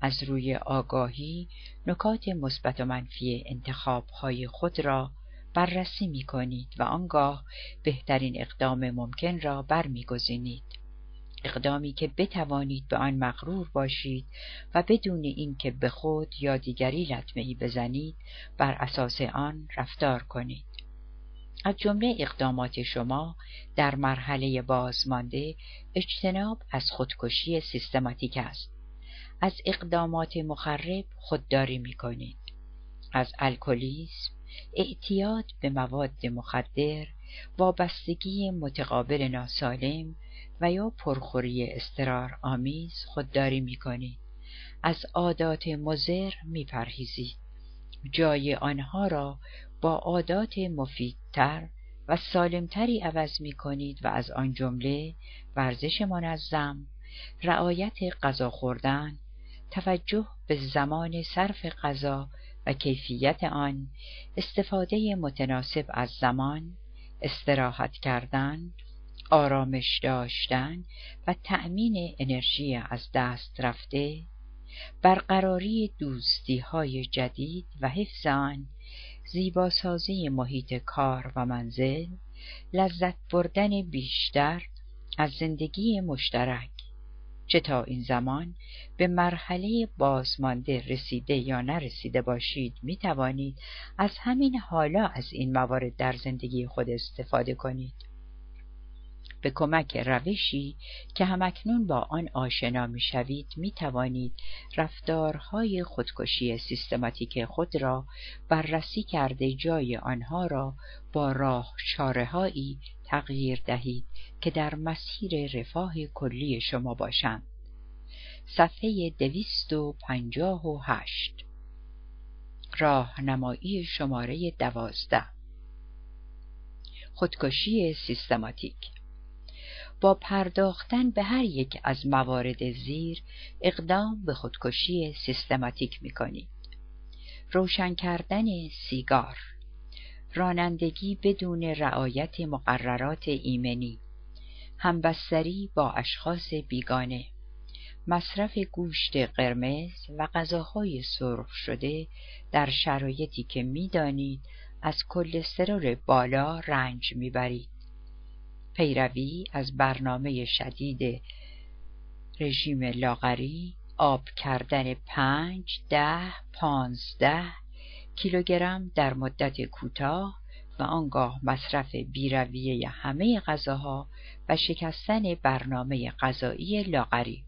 از روی آگاهی نکات مثبت و منفی انتخاب های خود را بررسی می کنید و آنگاه بهترین اقدام ممکن را برمیگزینید. اقدامی که بتوانید به آن مغرور باشید و بدون اینکه به خود یا دیگری لطمه ای بزنید بر اساس آن رفتار کنید. از جمله اقدامات شما در مرحله بازمانده اجتناب از خودکشی سیستماتیک است. از اقدامات مخرب خودداری می کنید. از الکلیسم، اعتیاد به مواد مخدر، وابستگی متقابل ناسالم و یا پرخوری استرار آمیز خودداری می کنید. از عادات مزر می پرهیزید. جای آنها را با عادات مفیدتر و سالمتری عوض می کنید و از آن جمله ورزش منظم، رعایت غذا خوردن، توجه به زمان صرف غذا و کیفیت آن استفاده متناسب از زمان استراحت کردن آرامش داشتن و تأمین انرژی از دست رفته برقراری دوستی های جدید و حفظ آن زیباسازی محیط کار و منزل لذت بردن بیشتر از زندگی مشترک چه تا این زمان به مرحله بازمانده رسیده یا نرسیده باشید می توانید از همین حالا از این موارد در زندگی خود استفاده کنید. به کمک روشی که همکنون با آن آشنا می شوید می توانید رفتارهای خودکشی سیستماتیک خود را بررسی کرده جای آنها را با راه چارههایی تغییر دهید که در مسیر رفاه کلی شما باشند. صفحه دویست و پنجاه و هشت. راهنمایی شماره دوازده. خودکشی سیستماتیک. با پرداختن به هر یک از موارد زیر اقدام به خودکشی سیستماتیک می کنید. روشن کردن سیگار. رانندگی بدون رعایت مقررات ایمنی. همبستری با اشخاص بیگانه. مصرف گوشت قرمز و غذاهای سرخ شده در شرایطی که می‌دانید از کلسترول بالا رنج می‌برید. پیروی از برنامه شدید رژیم لاغری آب کردن پنج ده پانزده کیلوگرم در مدت کوتاه و آنگاه مصرف بیرویه همه غذاها و شکستن برنامه غذایی لاغری.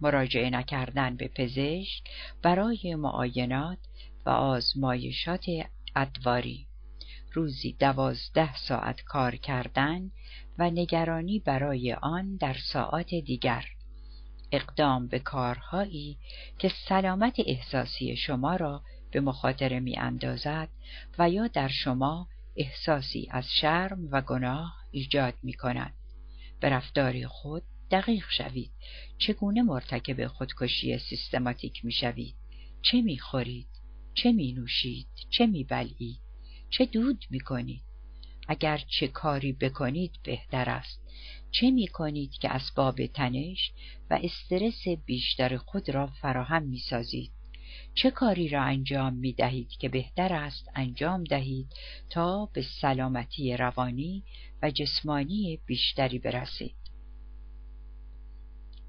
مراجعه نکردن به پزشک برای معاینات و آزمایشات ادواری. روزی دوازده ساعت کار کردن و نگرانی برای آن در ساعات دیگر. اقدام به کارهایی که سلامت احساسی شما را به مخاطره می اندازد و یا در شما احساسی از شرم و گناه ایجاد می کند. به رفتار خود دقیق شوید. چگونه مرتکب خودکشی سیستماتیک می شوید چه می خورید چه می نوشید چه می بلعید چه دود می کنید اگر چه کاری بکنید بهتر است. چه می کنید که اسباب تنش و استرس بیشتر خود را فراهم می سازید چه کاری را انجام می دهید که بهتر است انجام دهید تا به سلامتی روانی و جسمانی بیشتری برسید؟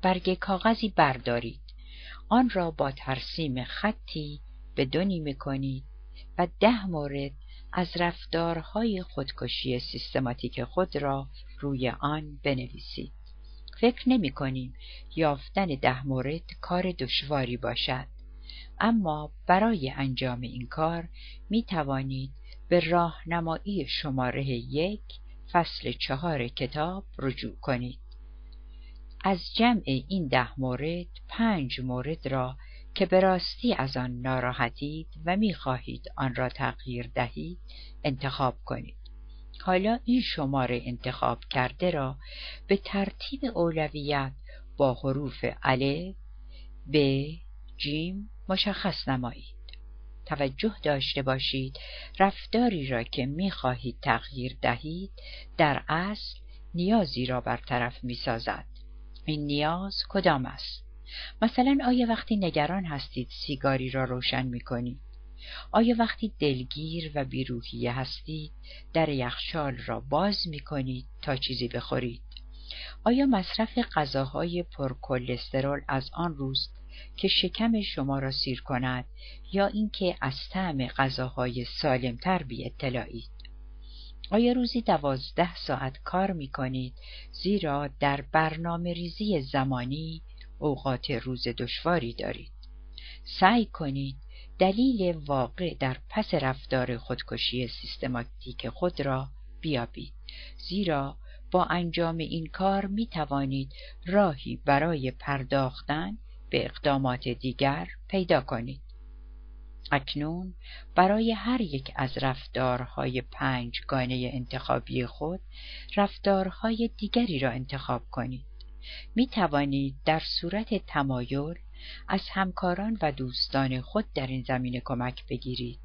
برگ کاغذی بردارید. آن را با ترسیم خطی به دو نیمه کنید و ده مورد از رفتارهای خودکشی سیستماتیک خود را روی آن بنویسید. فکر نمی کنیم یافتن ده مورد کار دشواری باشد. اما برای انجام این کار می توانید به راهنمایی شماره یک فصل چهار کتاب رجوع کنید. از جمع این ده مورد پنج مورد را که به راستی از آن ناراحتید و می‌خواهید آن را تغییر دهید انتخاب کنید. حالا این شماره انتخاب کرده را به ترتیب اولویت با حروف الف ب جیم مشخص نمایید. توجه داشته باشید رفتاری را که می‌خواهید تغییر دهید در اصل نیازی را برطرف می‌سازد. این نیاز کدام است؟ مثلا آیا وقتی نگران هستید سیگاری را روشن می کنید؟ آیا وقتی دلگیر و بیروحیه هستید در یخچال را باز می کنید تا چیزی بخورید؟ آیا مصرف غذاهای پرکلسترول از آن روز که شکم شما را سیر کند یا اینکه از طعم غذاهای سالمتر بی اطلاعید؟ آیا روزی دوازده ساعت کار می کنید زیرا در برنامه ریزی زمانی اوقات روز دشواری دارید. سعی کنید دلیل واقع در پس رفتار خودکشی سیستماتیک خود را بیابید. زیرا با انجام این کار می توانید راهی برای پرداختن به اقدامات دیگر پیدا کنید. اکنون برای هر یک از رفتارهای پنج گانه انتخابی خود رفتارهای دیگری را انتخاب کنید. می توانید در صورت تمایل از همکاران و دوستان خود در این زمینه کمک بگیرید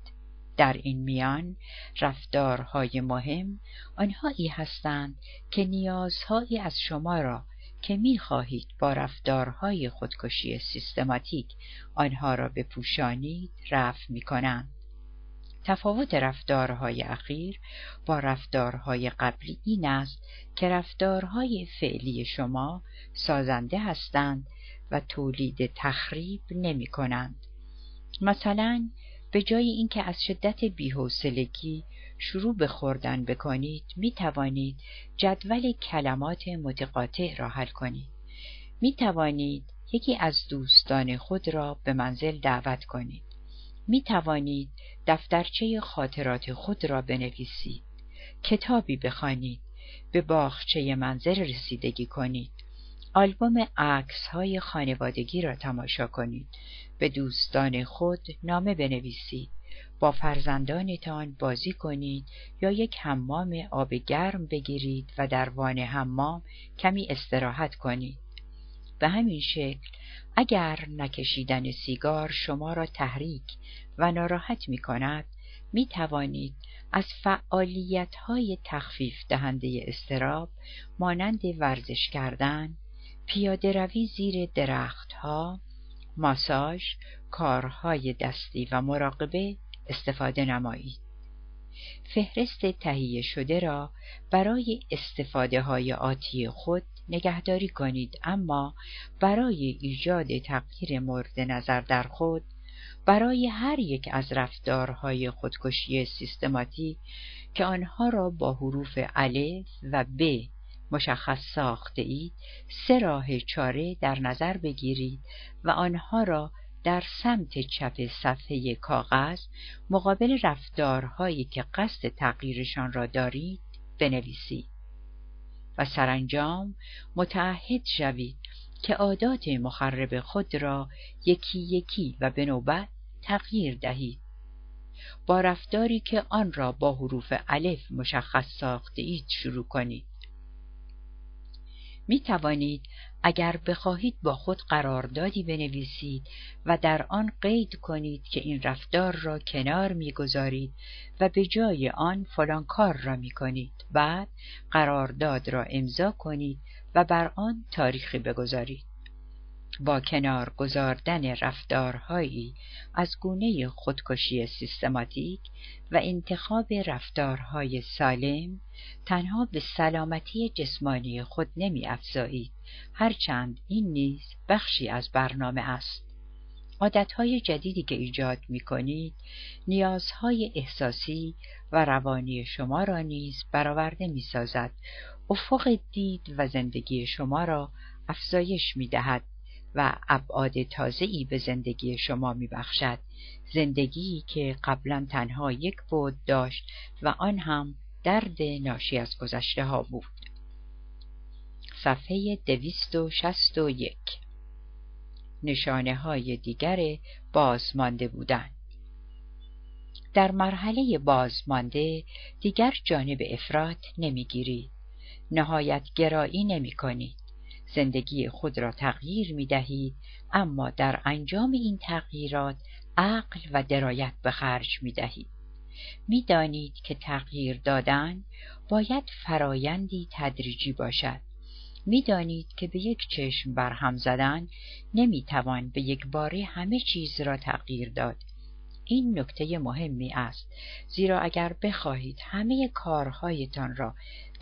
در این میان رفتارهای مهم آنهایی هستند که نیازهایی از شما را که می خواهید با رفتارهای خودکشی سیستماتیک آنها را بپوشانید رفع می کنند. تفاوت رفتارهای اخیر با رفتارهای قبلی این است که رفتارهای فعلی شما سازنده هستند و تولید تخریب نمی کنند. مثلا به جای اینکه از شدت بیحوصلگی شروع به خوردن بکنید می توانید جدول کلمات متقاطع را حل کنید. می توانید یکی از دوستان خود را به منزل دعوت کنید. می توانید دفترچه خاطرات خود را بنویسید. کتابی بخوانید. به باغچه منزل رسیدگی کنید. آلبوم عکس های خانوادگی را تماشا کنید به دوستان خود نامه بنویسید با فرزندانتان بازی کنید یا یک حمام آب گرم بگیرید و در وان حمام کمی استراحت کنید به همین شکل اگر نکشیدن سیگار شما را تحریک و ناراحت می کند می توانید از فعالیت های تخفیف دهنده استراب مانند ورزش کردن، پیاده روی زیر درختها، ماساژ، کارهای دستی و مراقبه استفاده نمایید. فهرست تهیه شده را برای استفاده های آتی خود نگهداری کنید. اما برای ایجاد تغییر مورد نظر در خود برای هر یک از رفتارهای خودکشی سیستماتیک که آنها را با حروف الف و ب مشخص ساخته اید سه راه چاره در نظر بگیرید و آنها را در سمت چپ صفحه کاغذ مقابل رفتارهایی که قصد تغییرشان را دارید بنویسید. و سرانجام متعهد شوید که عادات مخرب خود را یکی یکی و به نوبت تغییر دهید. با رفتاری که آن را با حروف الف مشخص ساخته اید شروع کنید. می توانید اگر بخواهید با خود قراردادی بنویسید و در آن قید کنید که این رفتار را کنار می‌گذارید و به جای آن فلان کار را می کنید بعد قرارداد را امضا کنید و بر آن تاریخی بگذارید. با کنار گذاردن رفتارهایی از گونه خودکشی سیستماتیک و انتخاب رفتارهای سالم تنها به سلامتی جسمانی خود نمی افزایید هرچند این نیز بخشی از برنامه است. عادتهای جدیدی که ایجاد می کنید نیازهای احساسی و روانی شما را نیز برآورده می سازد افق دید و زندگی شما را افزایش می دهد و ابعاد تازه‌ای به زندگی شما میبخشد. زندگی که قبلا تنها یک بود داشت و آن هم درد ناشی از گذشته ها بود. صفحه دویست و شست و یک. نشانه های دیگر بازمانده بودن. در مرحله بازمانده دیگر جانب افراد نمی‌گیرید. نهایت گرایی نمی کنید زندگی خود را تغییر می دهید اما در انجام این تغییرات عقل و درایت به خرج می دهید. می دانید که تغییر دادن باید فرایندی تدریجی باشد. می دانید که به یک چشم برهم زدن نمی توان به یک باره همه چیز را تغییر داد. این نکته مهمی است زیرا اگر بخواهید همه کارهایتان را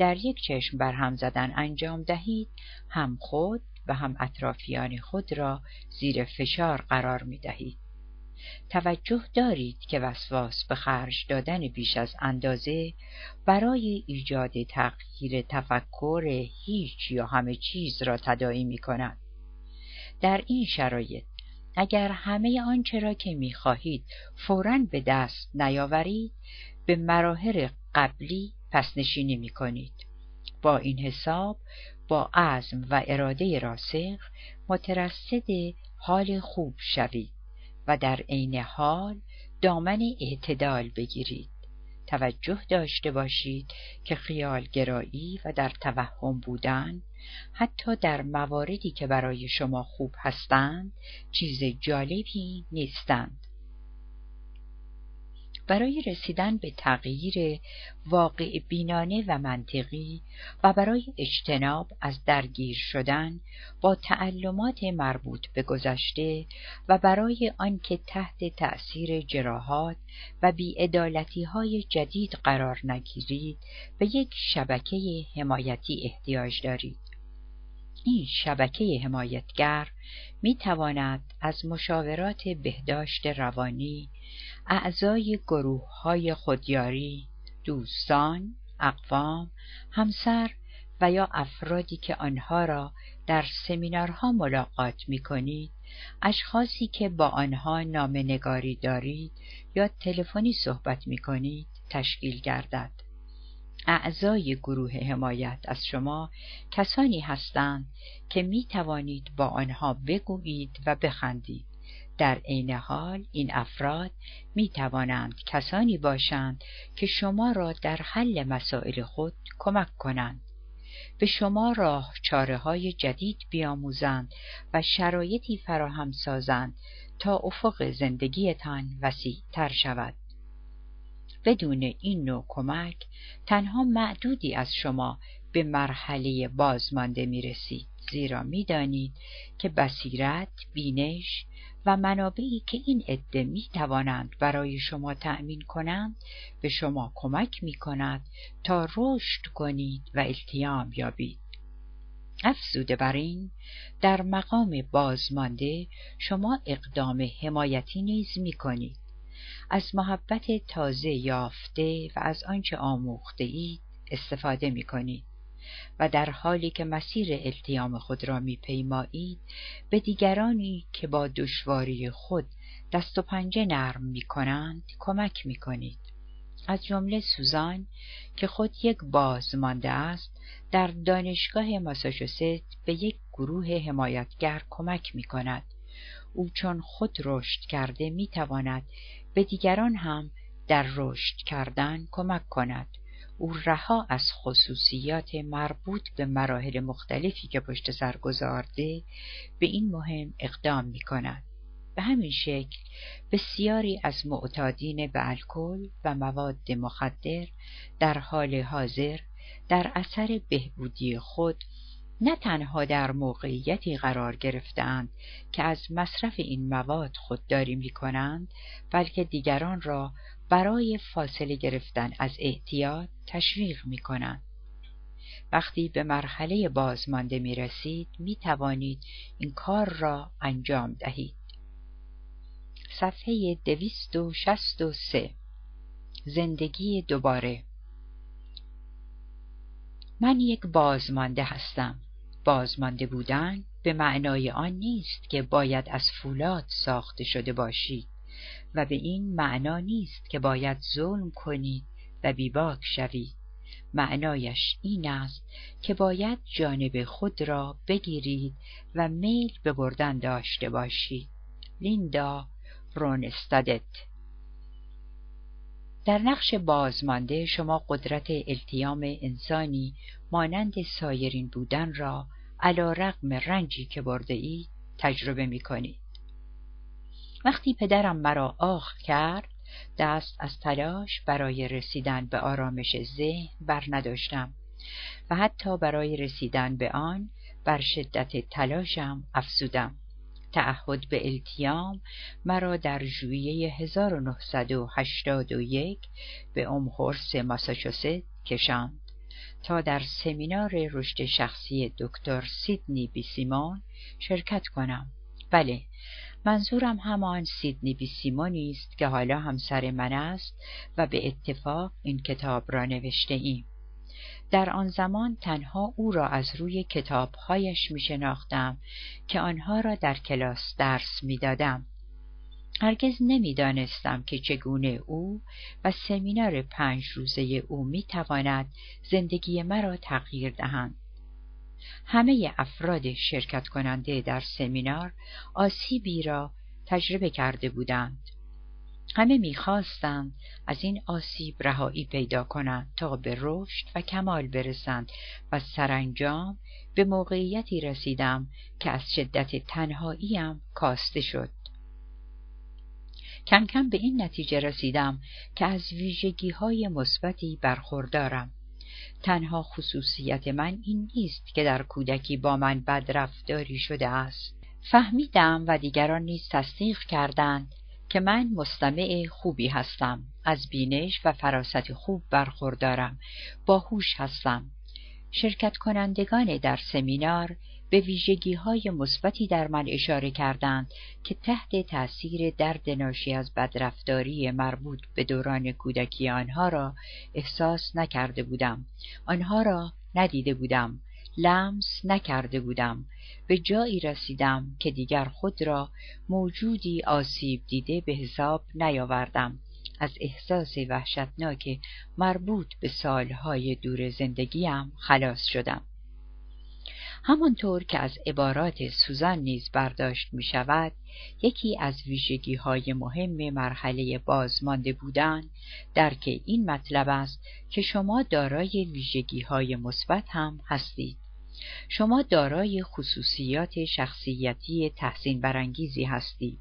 در یک چشم برهم زدن انجام دهید هم خود و هم اطرافیان خود را زیر فشار قرار می دهید. توجه دارید که وسواس به خرج دادن بیش از اندازه برای ایجاد تغییر تفکر هیچ یا همه چیز را تداعی می کند. در این شرایط اگر همه آنچه را که می خواهید فورا به دست نیاورید به مراحل قبلی پس نشینی می کنید. با این حساب با عزم و اراده راسخ مترصد حال خوب شوید و در عین حال دامن اعتدال بگیرید. توجه داشته باشید که خیالگرایی و در توهم بودن حتی در مواردی که برای شما خوب هستند چیز جالبی نیستند برای رسیدن به تغییر واقع بینانه و منطقی و برای اجتناب از درگیر شدن با تعلمات مربوط به گذشته و برای آنکه تحت تأثیر جراحات و بیعدالتی های جدید قرار نگیرید به یک شبکه حمایتی احتیاج دارید. این شبکه حمایتگر می تواند از مشاورات بهداشت روانی، اعضای گروه های خودیاری، دوستان، اقوام، همسر و یا افرادی که آنها را در سمینارها ملاقات می کنید، اشخاصی که با آنها نامنگاری دارید یا تلفنی صحبت می کنید تشکیل گردد. اعضای گروه حمایت از شما کسانی هستند که می توانید با آنها بگویید و بخندید. در عین حال این افراد می توانند کسانی باشند که شما را در حل مسائل خود کمک کنند. به شما راه چاره های جدید بیاموزند و شرایطی فراهم سازند تا افق زندگیتان وسیع تر شود. بدون این نوع کمک تنها معدودی از شما به مرحله بازمانده می رسید زیرا می دانید که بصیرت، بینش و منابعی که این عده می توانند برای شما تأمین کنند به شما کمک می کند تا رشد کنید و التیام یابید. افزوده بر این در مقام بازمانده شما اقدام حمایتی نیز می کنید. از محبت تازه یافته و از آنچه آموخته اید استفاده می کنید. و در حالی که مسیر التیام خود را میپیمایید به دیگرانی که با دشواری خود دست و پنجه نرم می کنند کمک می کنید. از جمله سوزان که خود یک بازمانده است در دانشگاه ماساچوست به یک گروه حمایتگر کمک می کند. او چون خود رشد کرده می تواند به دیگران هم در رشد کردن کمک کند. او رها از خصوصیات مربوط به مراحل مختلفی که پشت سر گذارده به این مهم اقدام می کند. به همین شکل بسیاری از معتادین به الکل و مواد مخدر در حال حاضر در اثر بهبودی خود نه تنها در موقعیتی قرار گرفتند که از مصرف این مواد خودداری می کنند بلکه دیگران را برای فاصله گرفتن از احتیاط تشویق می کنند. وقتی به مرحله بازمانده می رسید می توانید این کار را انجام دهید. صفحه دویست و شست و سه زندگی دوباره من یک بازمانده هستم. بازمانده بودن به معنای آن نیست که باید از فولاد ساخته شده باشید و به این معنا نیست که باید ظلم کنید و بیباک شوید. معنایش این است که باید جانب خود را بگیرید و میل به بردن داشته باشید. لیندا رونستادت در نقش بازمانده شما قدرت التیام انسانی مانند سایرین بودن را علا رقم رنجی که برده ای تجربه می کنید. وقتی پدرم مرا آخ کرد دست از تلاش برای رسیدن به آرامش ذهن بر نداشتم و حتی برای رسیدن به آن بر شدت تلاشم افزودم. تعهد به التیام مرا در ژوئیه 1981 به امهورس ماساچوست کشاند تا در سمینار رشد شخصی دکتر سیدنی بیسیمون شرکت کنم. بله، منظورم همان سیدنی بیسیمونی است که حالا همسر من است و به اتفاق این کتاب را نوشته ایم. در آن زمان تنها او را از روی کتابهایش می شناختم که آنها را در کلاس درس می دادم. هرگز نمی‌دانستم که چگونه او و سمینار پنج روزه او می تواند زندگی مرا تغییر دهند. همه افراد شرکت کننده در سمینار آسیبی را تجربه کرده بودند. همه می‌خواستند از این آسیب رهایی پیدا کنند تا به رشد و کمال برسند و سرانجام به موقعیتی رسیدم که از شدت تنهاییم کاسته شد. کم کم به این نتیجه رسیدم که از ویژگی های مثبتی برخوردارم. تنها خصوصیت من این نیست که در کودکی با من بدرفتاری شده است. فهمیدم و دیگران نیز تصدیق کردند که من مستمع خوبی هستم از بینش و فراست خوب برخوردارم باهوش هستم شرکت کنندگان در سمینار به ویژگی های مثبتی در من اشاره کردند که تحت تأثیر درد ناشی از بدرفتاری مربوط به دوران کودکی آنها را احساس نکرده بودم. آنها را ندیده بودم. لمس نکرده بودم. به جایی رسیدم که دیگر خود را موجودی آسیب دیده به حساب نیاوردم. از احساس وحشتناک مربوط به سالهای دور زندگیم خلاص شدم. همانطور که از عبارات سوزان نیز برداشت می شود یکی از ویژگی های مهم مرحله بازمانده بودن درک این مطلب است که شما دارای ویژگی های مثبت هم هستید. شما دارای خصوصیات شخصیتی تحسین برانگیزی هستید.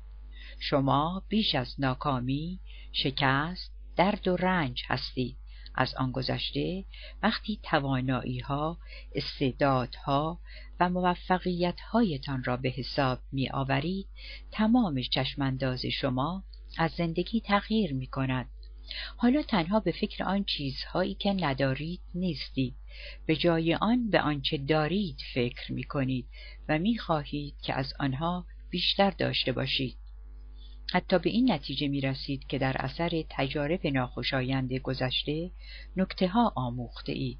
شما بیش از ناکامی شکست درد و رنج هستید. از آن گذشته وقتی توانایی ها، استعدادها و موفقیت هایتان را به حساب می آورید تمام چشمانداز شما از زندگی تغییر می کند. حالا تنها به فکر آن چیزهایی که ندارید نیستید به جای آن به آنچه دارید فکر می کنید و می خواهید که از آنها بیشتر داشته باشید حتی به این نتیجه می رسید که در اثر تجارب ناخوشایند گذشته نکته ها آموخته اید.